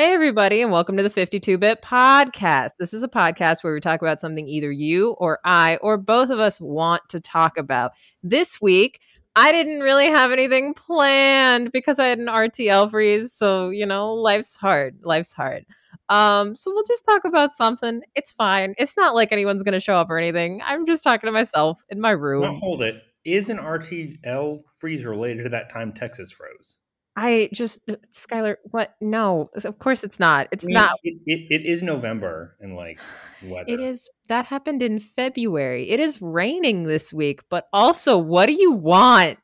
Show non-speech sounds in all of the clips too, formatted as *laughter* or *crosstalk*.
Hey, everybody, and welcome to the 52 Bit Podcast. This is a podcast where we talk about something either you or I or both of us want to talk about. This week, I didn't really have anything planned because I had an RTL freeze. So, you know, life's hard. Life's hard. Um, so we'll just talk about something. It's fine. It's not like anyone's going to show up or anything. I'm just talking to myself in my room. Now, hold it. Is an RTL freeze related to that time Texas froze? I just, uh, Skylar, what? No, of course it's not. It's I mean, not. It, it, it is November and like *sighs* weather. It is that happened in February. It is raining this week, but also, what do you want?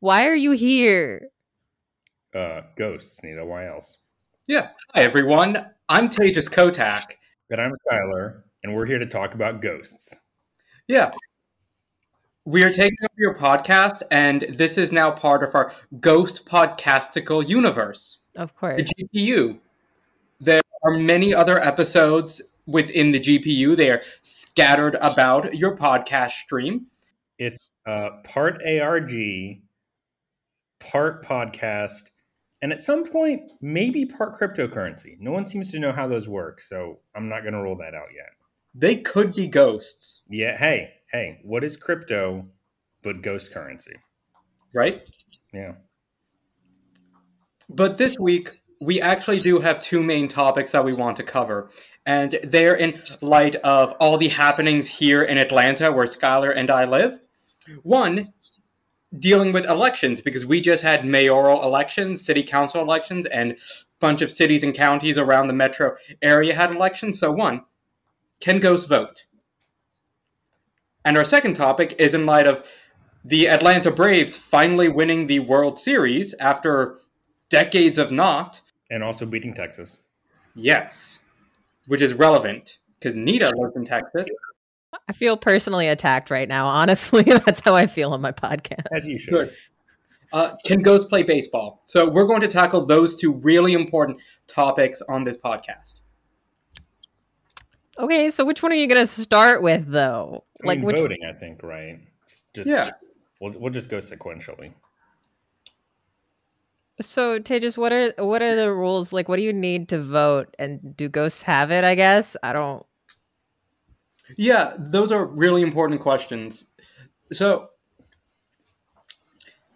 Why are you here? uh, ghosts. Nita, why else? Yeah. Hi, everyone. I'm Tejas Kotak. But I'm Skylar, and we're here to talk about ghosts. Yeah. We are taking over your podcast, and this is now part of our Ghost Podcastical universe, Of course. the. GPU. There are many other episodes within the GPU. They are scattered about your podcast stream. It's uh, part ARG, part podcast, and at some point, maybe part cryptocurrency. No one seems to know how those work, so I'm not going to roll that out yet. They could be ghosts, Yeah, hey, hey, what is crypto but ghost currency? right? Yeah. But this week, we actually do have two main topics that we want to cover. And they're in light of all the happenings here in Atlanta, where Skylar and I live. One, dealing with elections, because we just had mayoral elections, city council elections, and a bunch of cities and counties around the metro area had elections. So, one, can ghosts vote? And our second topic is in light of the Atlanta Braves finally winning the World Series after decades of not. And also beating Texas. Yes, which is relevant because Nita lives in Texas. I feel personally attacked right now. Honestly, *laughs* that's how I feel on my podcast. As you should. Good. Uh, can ghosts play baseball? So we're going to tackle those two really important topics on this podcast. Okay, so which one are you going to start with, though? I Like, mean, which? voting, I think, right? Just, Yeah. just- we'll, we'll just go sequentially. So, Tejas, what are what are the rules? Like, what do you need to vote? And do ghosts have it? I guess I don't. Yeah, those are really important questions. So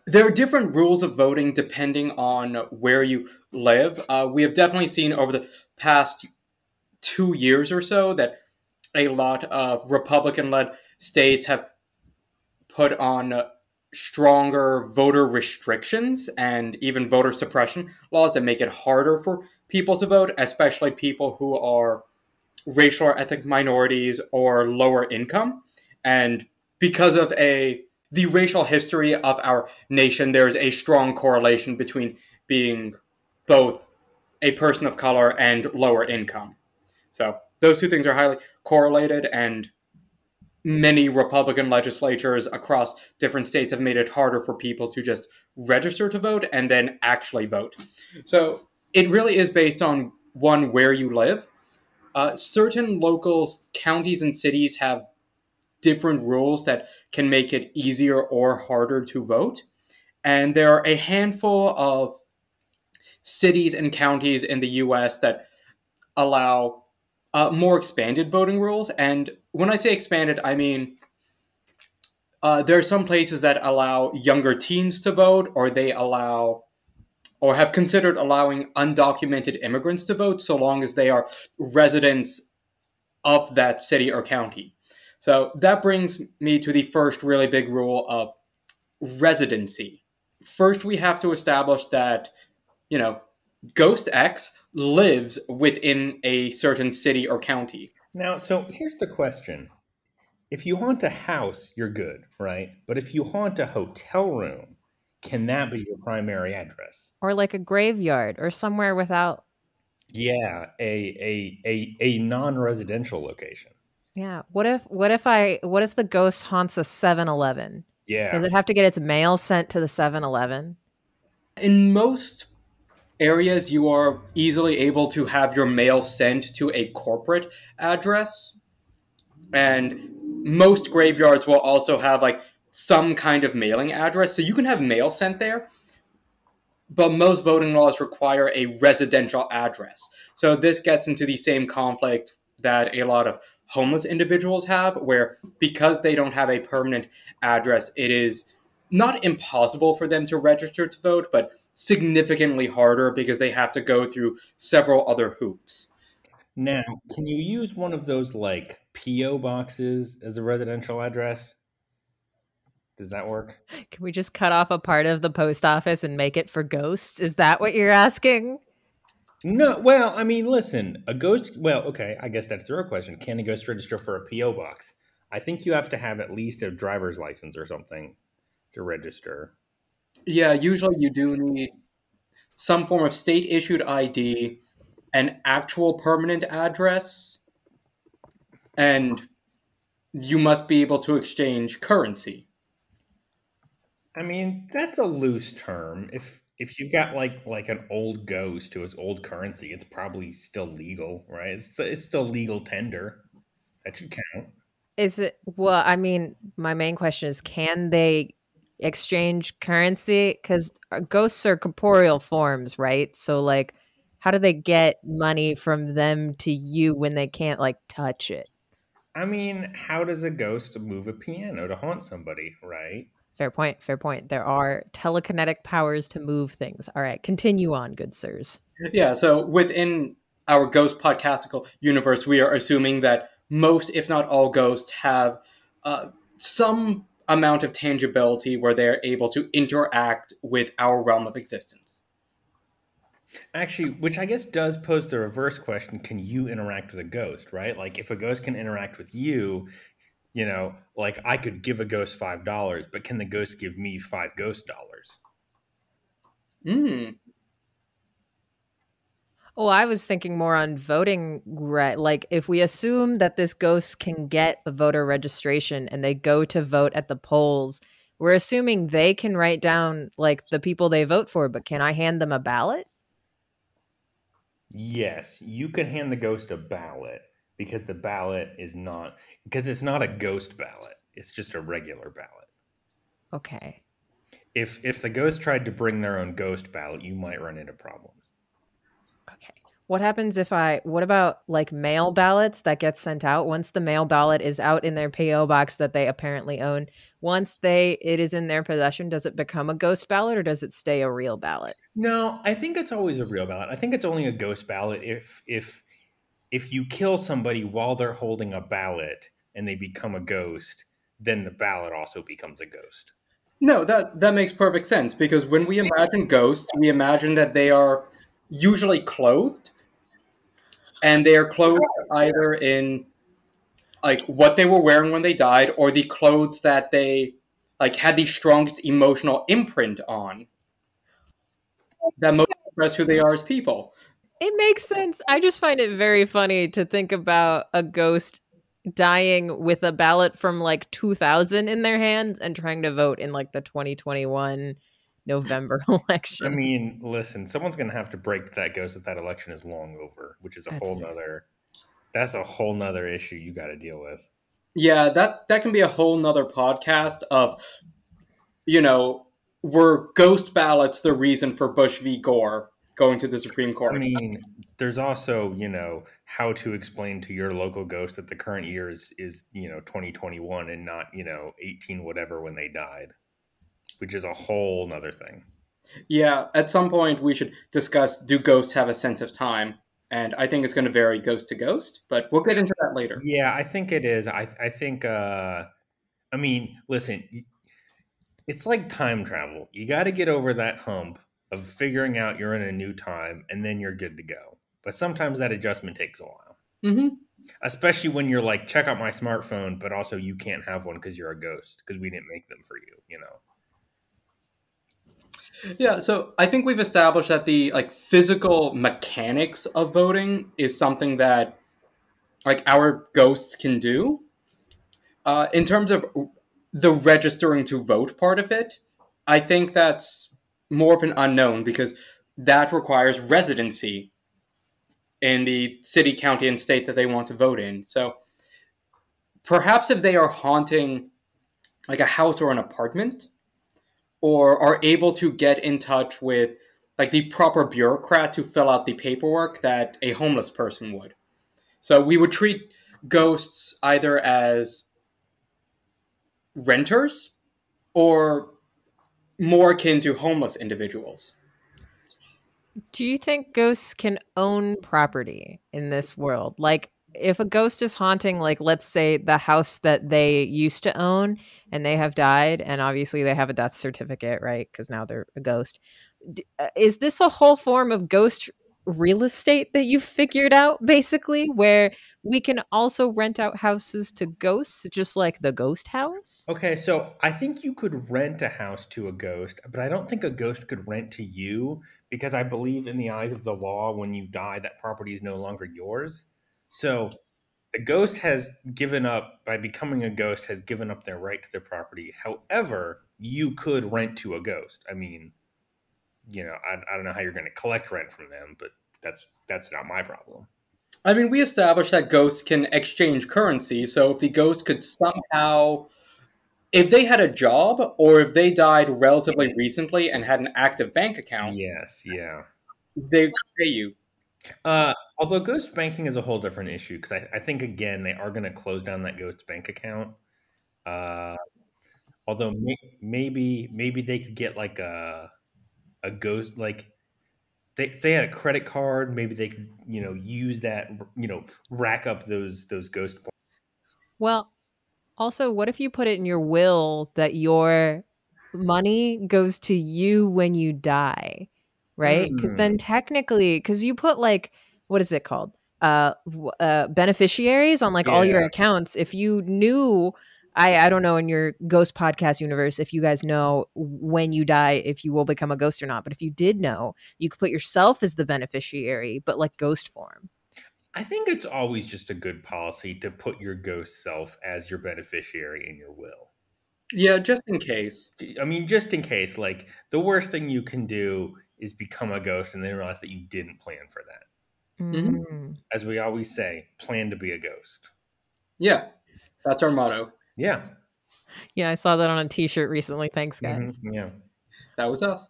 there are different rules of voting depending on where you live. Uh, we have definitely seen over the past two years or so that a lot of Republican led states have put on stronger voter restrictions and even voter suppression laws that make it harder for people to vote, especially people who are racial or ethnic minorities or lower income. And because of a the racial history of our nation, there is a strong correlation between being both a person of color and lower income. So those two things are highly correlated, and many Republican legislatures across different states have made it harder for people to just register to vote and then actually vote. So it really is based on one where you live. Uh, certain local counties and cities have different rules that can make it easier or harder to vote. And there are a handful of cities and counties in the US that allow uh, more expanded voting rules. And when I say expanded, I mean uh, there are some places that allow younger teens to vote, or they allow or have considered allowing undocumented immigrants to vote so long as they are residents of that city or county. So that brings me to the first really big rule of residency. First, we have to establish that, you know, Ghost X lives within a certain city or county. Now, so here's the question. If you haunt a house, you're good, right? But if you haunt a hotel room, can that be your primary address? Or like a graveyard or somewhere without. Yeah, a a a, a non-residential location. Yeah. What if what if I what if the ghost haunts a 7-Eleven? Yeah. Does it have to get its mail sent to the 7-Eleven? In most areas, you are easily able to have your mail sent to a corporate address. And most graveyards will also have like some kind of mailing address. So you can have mail sent there. but most voting laws require a residential address. So this gets into the same conflict that a lot of homeless individuals have, where because they don't have a permanent address, it is not impossible for them to register to vote, but significantly harder because they have to go through several other hoops. Now, can you use one of those like PO boxes as a residential address? Does that work? Can we just cut off a part of the post office and make it for ghosts? Is that what you're asking? No, well, I mean, listen, a ghost. Well, okay, I guess that's the real question. Can a ghost register for a PO box? I think you have to have at least a driver's license or something to register. Yeah, usually you do need some form of state issued ID, an actual permanent address, and you must be able to exchange currency. I mean, that's a loose term. If if you've got like like an old ghost to his old currency, it's probably still legal, right? It's it's still legal tender. That should count. Is it well, I mean, my main question is can they exchange currency cuz ghosts are corporeal forms, right? So like how do they get money from them to you when they can't like touch it? I mean, how does a ghost move a piano to haunt somebody, right? Fair point. Fair point. There are telekinetic powers to move things. All right, continue on, good sirs. Yeah. So within our ghost podcastical universe, we are assuming that most, if not all, ghosts have uh, some amount of tangibility where they're able to interact with our realm of existence. Actually, which I guess does pose the reverse question can you interact with a ghost, right? Like, if a ghost can interact with you, you know, like I could give a ghost five dollars, but can the ghost give me five ghost dollars? Hmm. Oh, I was thinking more on voting right. Like, if we assume that this ghost can get a voter registration and they go to vote at the polls, we're assuming they can write down like the people they vote for, but can I hand them a ballot? Yes, you can hand the ghost a ballot because the ballot is not because it's not a ghost ballot. It's just a regular ballot. Okay. If if the ghost tried to bring their own ghost ballot, you might run into problems. Okay. What happens if I what about like mail ballots that get sent out once the mail ballot is out in their PO box that they apparently own? Once they it is in their possession, does it become a ghost ballot or does it stay a real ballot? No, I think it's always a real ballot. I think it's only a ghost ballot if if if you kill somebody while they're holding a ballot and they become a ghost, then the ballot also becomes a ghost. No, that that makes perfect sense because when we imagine ghosts, we imagine that they are usually clothed, and they are clothed either in like what they were wearing when they died, or the clothes that they like had the strongest emotional imprint on that most express who they are as people. It makes sense. I just find it very funny to think about a ghost dying with a ballot from like 2000 in their hands and trying to vote in like the 2021 November election. *laughs* I mean, listen, someone's going to have to break that ghost if that election is long over, which is a That's whole right. nother. That's a whole nother issue you got to deal with. Yeah, that that can be a whole nother podcast of, you know, were ghost ballots the reason for Bush v. Gore going to the Supreme Court? I mean, there's also, you know, how to explain to your local ghost that the current year is, is you know, 2021 and not, you know, 18 whatever when they died, which is a whole nother thing. yeah, at some point we should discuss do ghosts have a sense of time? And I think it's going to vary ghost to ghost, but we'll get into that later. Yeah, I think it is. I, I think, uh, I mean, listen, it's like time travel. You got to get over that hump of figuring out you're in a new time and then you're good to go. But sometimes that adjustment takes a while. hmm especially when you're like check out my smartphone but also you can't have one because you're a ghost because we didn't make them for you you know Yeah, so I think we've established that the like physical mechanics of voting is something that like our ghosts can do. Uh, in terms of the registering to vote part of it, I think that's more of an unknown because that requires residency in the city, county, and state that they want to vote in. So perhaps if they are haunting like a house or an apartment, or are able to get in touch with like the proper bureaucrat to fill out the paperwork that a homeless person would. So we would treat ghosts either as renters or more akin to homeless individuals. Do you think ghosts can own property in this world? Like, if a ghost is haunting, like, let's say the house that they used to own and they have died, and obviously they have a death certificate, right? Because now they're a ghost. Uh, is this a whole form of ghost real estate that you've figured out basically where we can also rent out houses to ghosts just like the ghost house okay so i think you could rent a house to a ghost but i don't think a ghost could rent to you because i believe in the eyes of the law when you die that property is no longer yours so the ghost has given up by becoming a ghost has given up their right to their property however you could rent to a ghost i mean you know, I, I don't know how you're going to collect rent from them, but that's that's not my problem. I mean, we established that ghosts can exchange currency, so if the ghost could somehow if they had a job or if they died relatively recently and had an active bank account, yes, yeah, they could pay you. Uh, although ghost banking is a whole different issue because I, I, think again they are going to close down that ghost bank account. Uh, although may, maybe maybe they could get like a a ghost like they they had a credit card, maybe they could you know use that you know rack up those those ghost points. Well, also, what if you put it in your will that your money goes to you when you die, right? Because mm. then technically, because you put like what is it called? Uh, uh, beneficiaries on like yeah. all your accounts. If you knew I, I don't know in your ghost podcast universe if you guys know when you die if you will become a ghost or not but if you did know you could put yourself as the beneficiary but like ghost form i think it's always just a good policy to put your ghost self as your beneficiary in your will yeah just in case i mean just in case like the worst thing you can do is become a ghost and then realize that you didn't plan for that mm-hmm. as we always say plan to be a ghost yeah that's our motto yeah. Yeah, I saw that on a T-shirt recently. Thanks, mm-hmm. guys. Mm-hmm. Yeah, that was us.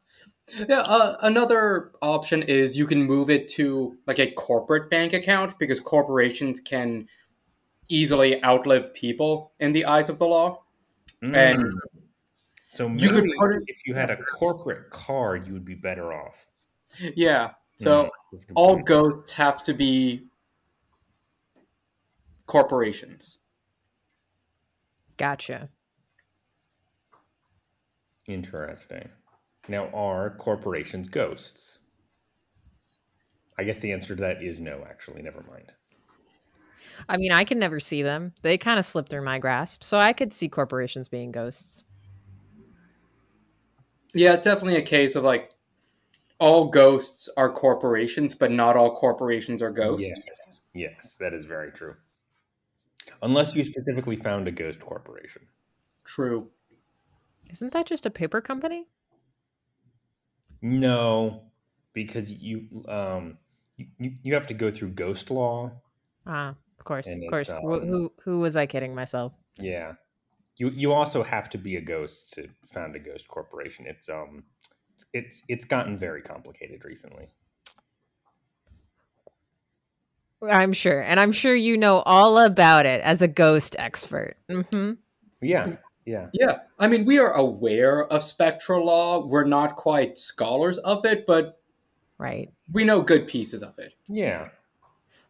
Yeah, uh, another option is you can move it to like a corporate bank account because corporations can easily outlive people in the eyes of the law. Mm. And so maybe you could if you had a corporate card, you would be better off. Yeah. So mm, all ghosts have to be corporations. Gotcha. Interesting. Now, are corporations ghosts? I guess the answer to that is no, actually. Never mind. I mean, I can never see them. They kind of slip through my grasp. So I could see corporations being ghosts. Yeah, it's definitely a case of like all ghosts are corporations, but not all corporations are ghosts. Yes, yes, that is very true. Unless you specifically found a ghost corporation. True. Isn't that just a paper company? No, because you um you, you have to go through ghost law. Ah, of course, of course. Um, who who was I kidding myself? Yeah. You you also have to be a ghost to found a ghost corporation. It's um it's it's, it's gotten very complicated recently. I'm sure. And I'm sure you know all about it as a ghost expert. Mm-hmm. Yeah. Yeah. Yeah. I mean, we are aware of spectral law. We're not quite scholars of it, but right. We know good pieces of it. Yeah.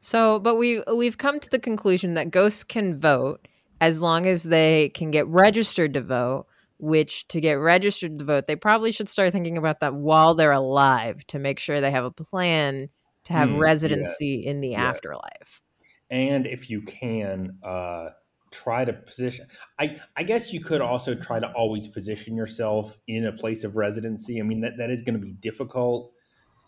So, but we we've come to the conclusion that ghosts can vote as long as they can get registered to vote, which to get registered to vote, they probably should start thinking about that while they're alive to make sure they have a plan to have mm, residency yes, in the yes. afterlife. And if you can, uh, try to position. I I guess you could also try to always position yourself in a place of residency. I mean that that is going to be difficult,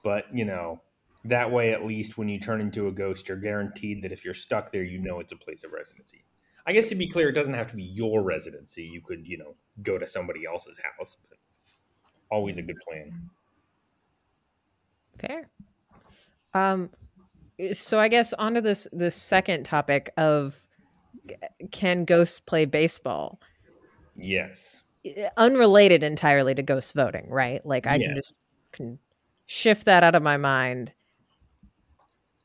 but you know that way at least when you turn into a ghost, you're guaranteed that if you're stuck there, you know it's a place of residency. I guess to be clear, it doesn't have to be your residency. You could you know go to somebody else's house, but always a good plan. Fair. Um, so I guess onto this this second topic of can ghosts play baseball? Yes. Unrelated entirely to ghost voting, right? Like I yes. can just can shift that out of my mind.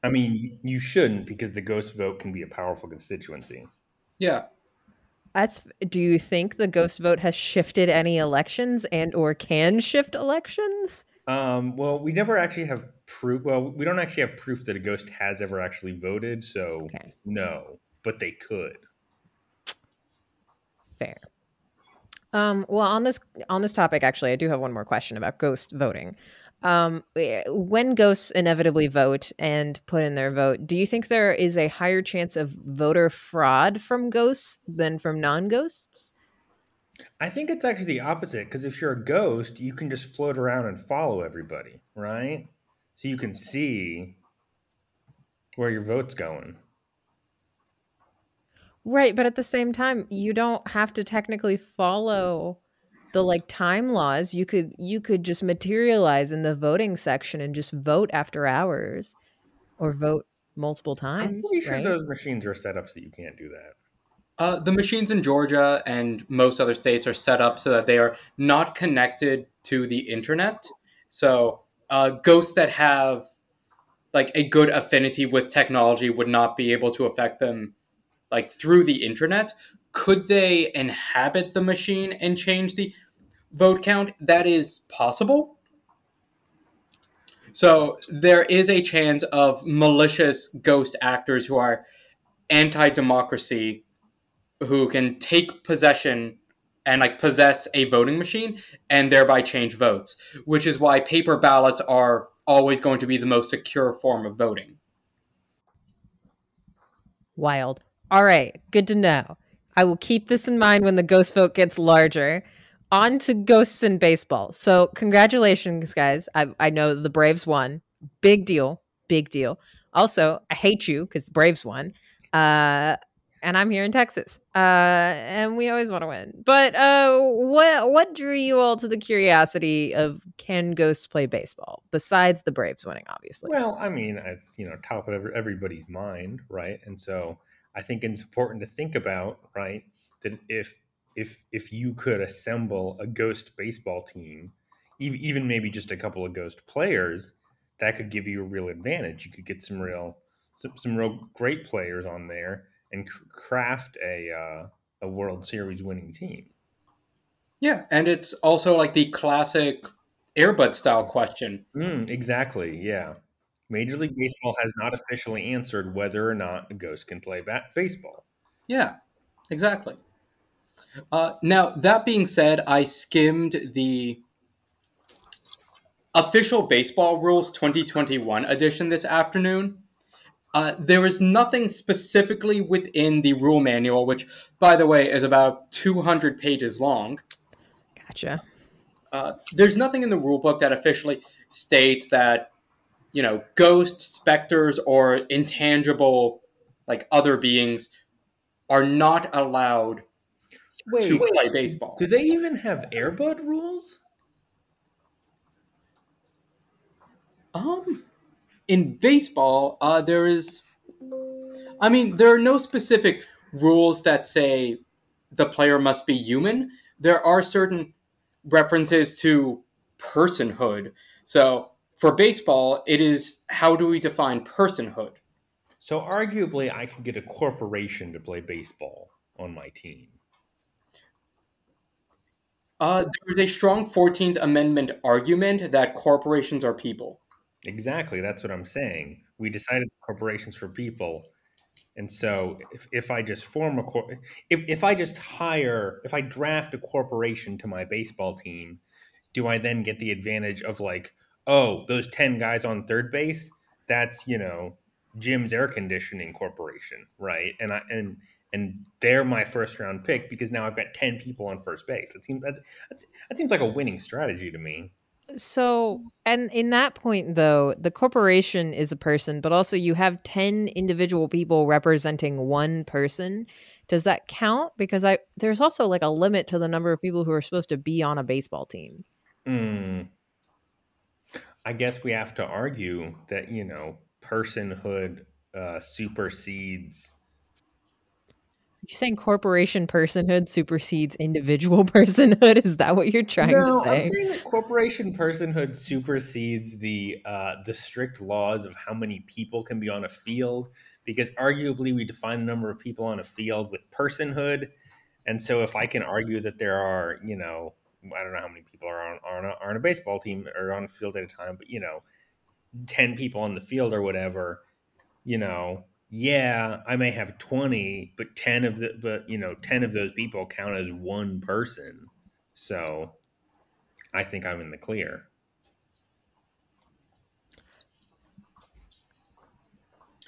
I mean, you shouldn't because the ghost vote can be a powerful constituency. Yeah. That's do you think the ghost vote has shifted any elections and or can shift elections? Um, well, we never actually have proof. Well, we don't actually have proof that a ghost has ever actually voted. So Okay. no, but they could. Fair. Um, well, on this on this topic, actually, I do have one more question about ghost voting. Um, eh, when ghosts inevitably vote and put in their vote, do you think there is a higher chance of voter fraud from ghosts than from non-ghosts? I think it's actually the opposite because if you're a ghost, you can just float around and follow everybody, right? So you can see where your vote's going. Right, but at the same time, you don't have to technically follow the like time laws. You could you could just materialize in the voting section and just vote after hours or vote multiple times I'm times, pretty sure those machines are set up so you can't do that. Uh, the machines in Georgia and most other states are set up so that they are not connected to the internet. So uh, ghosts that have like a good affinity with technology would not be able to affect them like through the internet. Could they inhabit the machine and change the vote count? That is possible. So there is a chance of malicious ghost actors who are anti-democracy who can take possession and like possess a voting machine and thereby change votes, which is why paper ballots are always going to be the most secure form of voting. Wild. All right, good to know. I will keep this in mind when the ghost vote gets larger. On to ghosts in baseball. So, congratulations, guys. I, I know the Braves won. Big deal. Big deal. Also, I hate you because the Braves won. Uh, and I'm here in Texas. Uh, and we always want to win. But uh, what what drew you all to the curiosity of can ghosts play baseball besides the Braves winning? Obviously. Well, I mean, it's you know top of everybody's mind, right? And so I think it's important to think about, right, that if if if you could assemble a ghost baseball team, even maybe just a couple of ghost players, that could give you a real advantage. You could get some real some, some real great players on there and craft a uh, a World Series winning team. Yeah, and it's also like the classic Airbud style question. Mm, exactly. Yeah. Major League Baseball has not officially answered whether or not a ghost can play bat- baseball. Yeah, exactly. Uh, now, that being said, I skimmed the official baseball rules 2021 edition this afternoon. Uh, there is nothing specifically within the rule manual, which, by the way, is about 200 pages long. Gotcha. Uh, there's nothing in the rule book that officially states that, you know, ghosts, specters, or intangible, like other beings, are not allowed to play baseball. do they even have Airbud rules? Um, in baseball, uh, there is. I mean, there are no specific rules that say the player must be human. There are certain references to personhood. So for baseball, it is how do we define personhood? So arguably, I could get a corporation to play baseball on my team. Uh, there is a strong 14th Amendment argument that corporations are people. Exactly, that's what I'm saying. We decided corporations for people, and so if, if I just form a cor- if if I just hire if I draft a corporation to my baseball team, do I then get the advantage of like, oh, those ten guys on third base? That's you know Jim's Air Conditioning Corporation, right? And I and and they're my first round pick because now I've got ten people on first base. That seems that's, that seems like a winning strategy to me. So, and in that point, though, the corporation is a person, but also you have 10 individual people representing one person. Does that count? Because I there's also like a limit to the number of people who are supposed to be on a baseball team. Hmm. I guess we have to argue that you know personhood uh, supersedes You saying corporation personhood supersedes individual *laughs* personhood? Is that what you're trying no, to say? I'm saying that corporation personhood supersedes the uh, the strict laws of how many people can be on a field, because arguably we define the number of people on a field with personhood, and so if I can argue that there are, you know, I don't know how many people are on are on a, are on a baseball team or on a field at a time, but you know, ten people on the field or whatever, you know, yeah, I may have 20, but 10 of the but you know, 10 of those people count as one person. So I think I'm in the clear.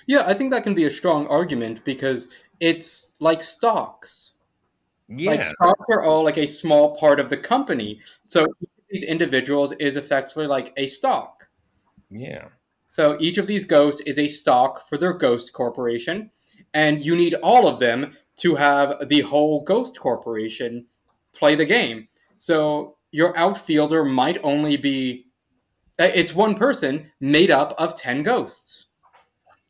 Yeah, I think that can be a strong argument because it's like stocks. Yeah. Like stocks are all like a small part of the company. So these individuals is effectively like a stock. yeah. So each of these ghosts is a stock for their ghost corporation, and you need all of them to have the whole ghost corporation play the game. So your outfielder might only be uh, it's one person made up of 10 ghosts.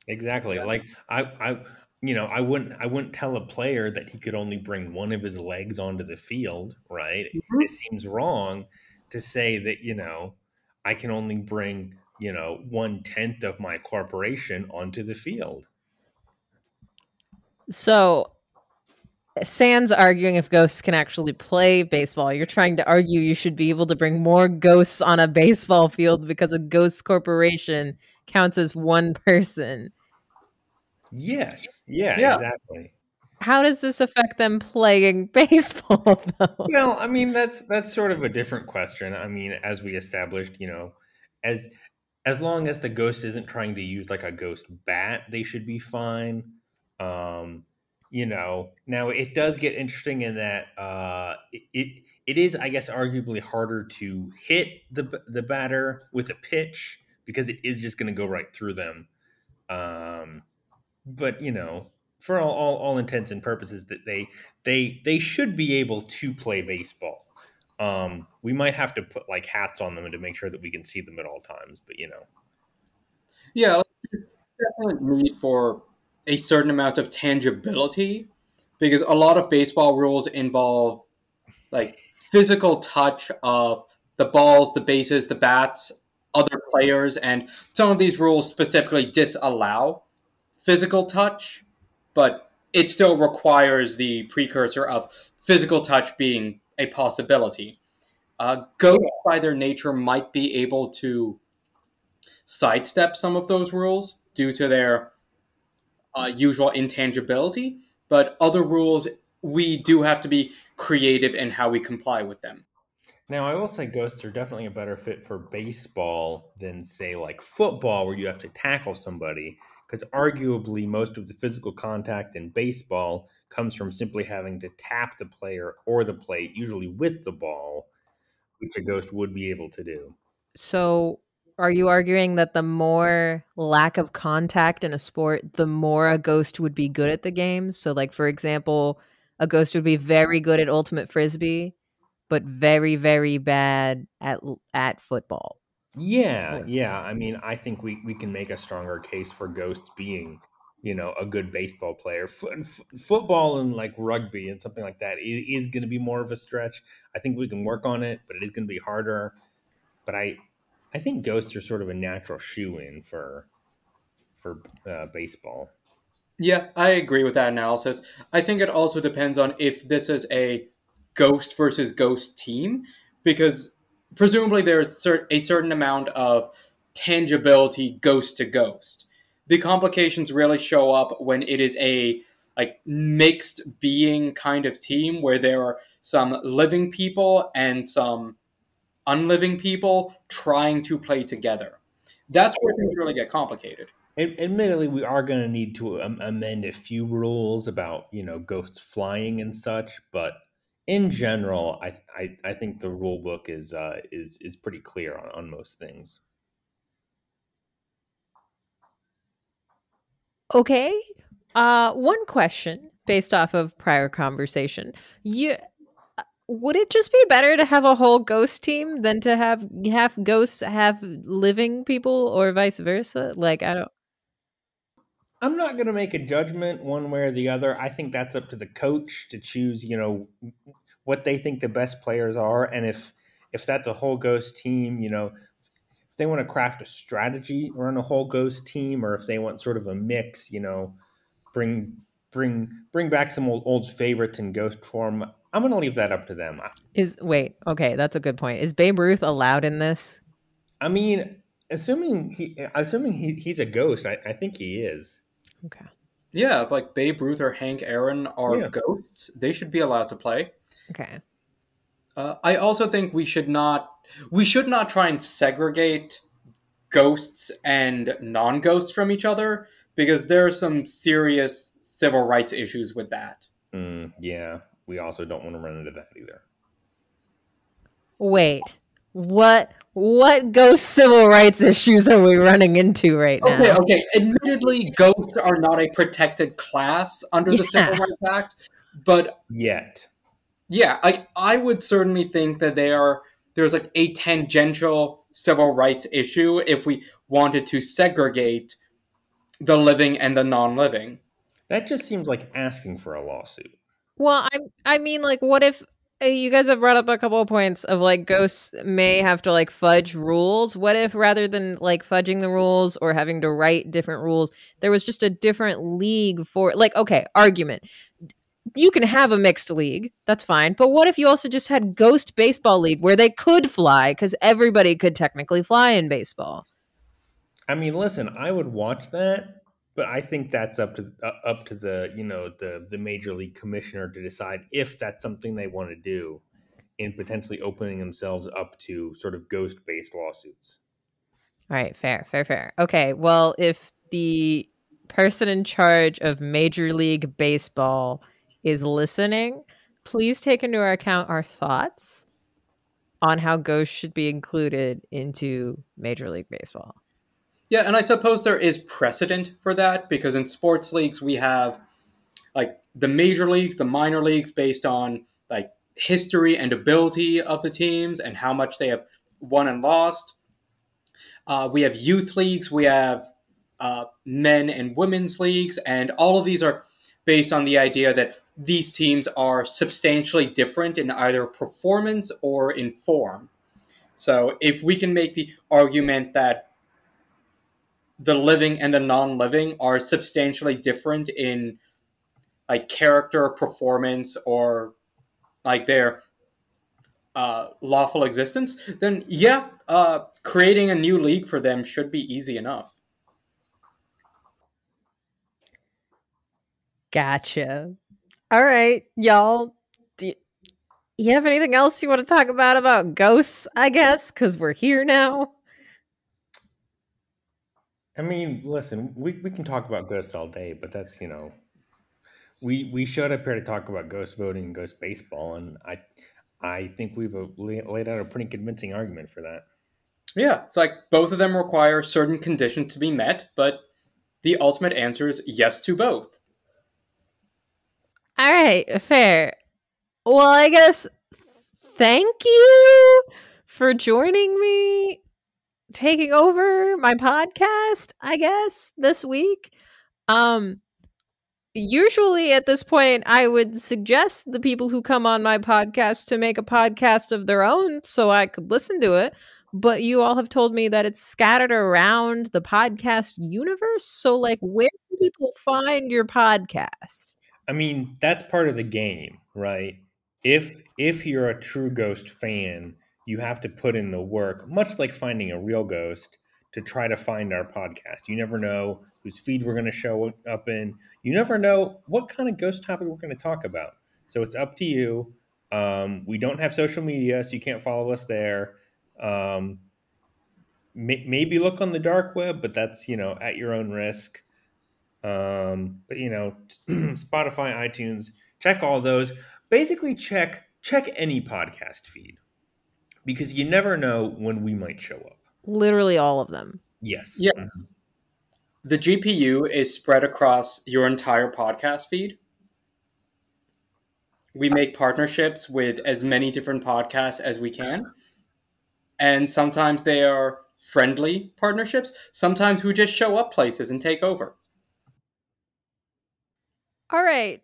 Exactly. Like I I you know, I wouldn't I wouldn't tell a player that he could only bring one of his legs onto the field, right? Mhm. It seems wrong to say that, you know, I can only bring, you know, one tenth of my corporation onto the field. So, Sans arguing if ghosts can actually play baseball. You're trying to argue you should be able to bring more ghosts on a baseball field because a ghost corporation counts as one person. Yes. Yeah, Yeah. exactly. How does this affect them playing *laughs* baseball, though? Well, I mean that's that's sort of a different question. I mean, as we established, you know, as as long as the ghost isn't trying to use like a ghost bat, they should be fine. Um, you know, now it does get interesting in that uh, it, it it is, I guess, arguably harder to hit the the batter with a pitch because it is just going to go right through them. Um, but you know, for all, all, all intents and purposes, that they they they should be able to play baseball. Um, we might have to put like hats on them to make sure that we can see them at all times. But you know, Yeah, definitely need for a certain amount of tangibility because a lot of baseball rules involve like physical touch of the balls, the bases, the bats, other players, and some of these rules specifically disallow physical touch, but it still requires the precursor of physical touch being a possibility. Uh, ghosts, by their nature, might be able to sidestep some of those rules due to their uh, usual intangibility, but other rules we do have to be creative in how we comply with them. now I will say ghosts are definitely a better fit for baseball than say like football, where you have to tackle somebody. Because arguably, most of the physical contact in baseball comes from simply having to tap the player or the plate, usually with the ball, which a ghost would be able to do. So, are you arguing that the more lack of contact in a sport, the more a ghost would be good at the game? So, like for example, a ghost would be very good at ultimate frisbee, but very very bad at at football. Yeah, Or- yeah. I mean, I think we, we can make a stronger case for Ghost being, you know, a good baseball player. F- f- football and like rugby and something like that is, is going to be more of a stretch. I think we can work on it, but it is going to be harder. But I, I think Ghosts are sort of a natural shoe in for, for uh, baseball. Yeah, I agree with that analysis. I think it also depends on if this is a ghost versus ghost team, because presumably there's a certain amount of tangibility ghost to ghost. The complications really show up when it is a like mixed being kind of team where there are some living people and some unliving people trying to play together. That's where things really get complicated. Admittedly, we are going to need to amend a few rules about you know ghosts flying and such, but in general, I I, I think the rule book is uh, is is pretty clear on, on most things. Okay. Uh, one question based off of prior conversation. You uh, would it just be better to have a whole ghost team than to have half ghosts have living people or vice versa? Like I don't I'm not going to make a judgment one way or the other. I think that's up to the coach to choose, you know, what they think the best players are and if if that's a whole ghost team, you know, if they want to craft a strategy around a whole ghost team or if they want sort of a mix, you know, bring bring bring back some old old favorites in ghost form. I'm going to leave that up to them. Is wait, okay, that's a good point. Is Babe Ruth allowed in this? I mean, assuming he assuming he, he's a ghost, I, I think he is. Okay. Yeah, if like Babe Ruth or Hank Aaron are Yeah. ghosts, they should be allowed to play. Okay. Uh, I also think we should not we should not try and segregate ghosts and non-ghosts from each other because there are some serious civil rights issues with that. Mm, yeah, we also don't want to run into that either. Wait. What what ghost civil rights issues are we running into right now? Okay, okay. Admittedly, ghosts are not a protected class under the Civil Rights Act, but Yet. Yeah, like I would certainly think that they are there's like a tangential civil rights issue if we wanted to segregate the living and the non-living. That just seems like asking for a lawsuit. Well, I I mean, like, what if uh, you guys have brought up a couple of points of like ghosts may have to like fudge rules? What if rather than like fudging the rules or having to write different rules, there was just a different league for like okay, argument. You can have a mixed league, that's fine. But what if you also just had ghost baseball league where they could fly because everybody could technically fly in baseball? I mean, listen, I would watch that, but I think that's up to uh, up to the you know the the major league commissioner to decide if that's something they want to do, in potentially opening themselves up to sort of ghost based lawsuits. All right, fair, fair, fair. Okay, well, if the person in charge of Major League Baseball is listening, please take into account our thoughts on how ghosts should be included into Major League Baseball. Yeah, and I suppose there is precedent for that because in sports leagues we have like the major leagues, the minor leagues based on like history and ability of the teams and how much they have won and lost. Uh, we have youth leagues, we have uh, men and women's leagues, and all of these are based on the idea that these teams are substantially different in either performance or in form. So if we can make the argument that the living and the non-living are substantially different in like character performance or like their uh, lawful existence then yeah uh, creating a new league for them should be easy enough Gotcha. All right, y'all. Do you, you have anything else you want to talk about about ghosts? I guess because we're here now. I mean, listen, we, we can talk about ghosts all day, but that's you know, we we showed up here to talk about ghost voting and ghost baseball, and I I think we've uh, laid out a pretty convincing argument for that. yeah it's like both of them require certain conditions to be met but the ultimate answer is yes to both All right, fair. Well, I guess thank you for joining me, taking over my podcast, I guess, this week. Um usually at this point I would suggest the people who come on my podcast to make a podcast of their own so I could listen to it, but you all have told me that it's scattered around the podcast universe, so like where can people find your podcast? I mean, that's part of the game, right? If if you're a true ghost fan, you have to put in the work, much like finding a real ghost, to try to find our podcast. You never know whose feed we're going to show up in. You never know what kind of ghost topic we're going to talk about. So it's up to you. Um, we don't have social media, so you can't follow us there. Um, may, maybe look on the dark web, but that's you know at your own risk. Um, but you know, *clears throat* Spotify, iTunes, check all those. Basically, check check any podcast feed because you never know when we might show up. Literally all of them. Yes. Yeah. Mhm. the gpu is spread across your entire podcast feed we make partnerships with as many different podcasts as we can and sometimes they are friendly partnerships sometimes we just show up places and take over All right.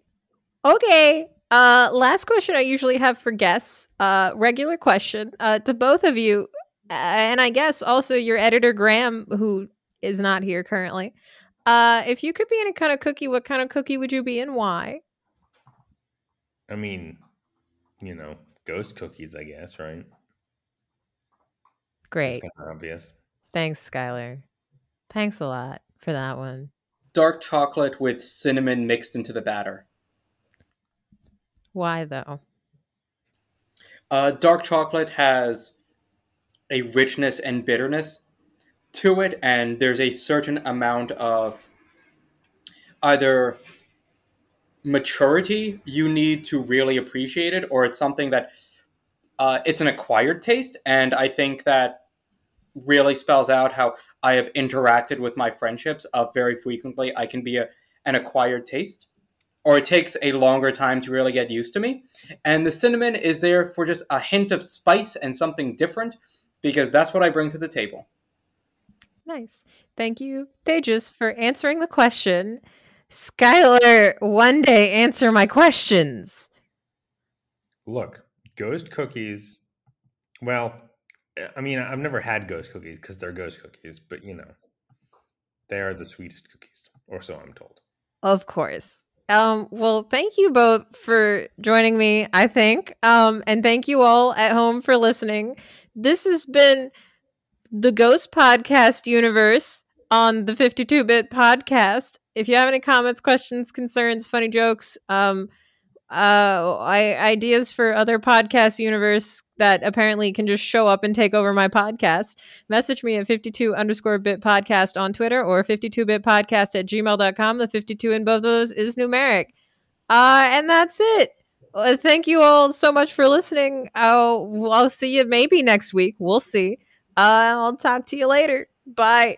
Okay. Uh, last question I usually have for guests. Uh, regular question uh, to both of you, uh, and I guess also your editor Graham, who is not here currently. Uh, if you could be any kind of cookie, what kind of cookie would you be and why? I mean, you know, ghost cookies, I guess, right? Great. Kind of obvious. Thanks, Skylar. Thanks a lot for that one. Dark chocolate with cinnamon mixed into the batter. Why though? Uh, dark chocolate has a richness and bitterness to it, and there's a certain amount of either maturity you need to really appreciate it, or it's something that uh, it's an acquired taste, and I think that really spells out how I have interacted with my friendships. Of very frequently, I can be a, an acquired taste, or it takes a longer time to really get used to me. And the cinnamon is there for just a hint of spice and something different, because that's what I bring to the table. Nice. Thank you, Tejas, for answering the question. Skylar, one day answer my questions. Look, ghost cookies. Well, I mean, I've never had ghost cookies because they're ghost cookies, but you know, they are the sweetest cookies, or so I'm told. Of course. Um, well, thank you both for joining me, I think. Um, and thank you all at home for listening. This has been the Ghost Podcast universe on the 52 bit podcast. If you have any comments, questions, concerns, funny jokes, um, uh, I, ideas for other podcast universe that apparently can just show up and take over my podcast, message me at 52 underscore bit podcast on Twitter or 52 bit podcast at gmail.com. The 52 in both of those is numeric. Uh, and that's it. Uh, thank you all so much for listening. I'll, I'll see you maybe next week. We'll see. Uh, I'll talk to you later. Bye.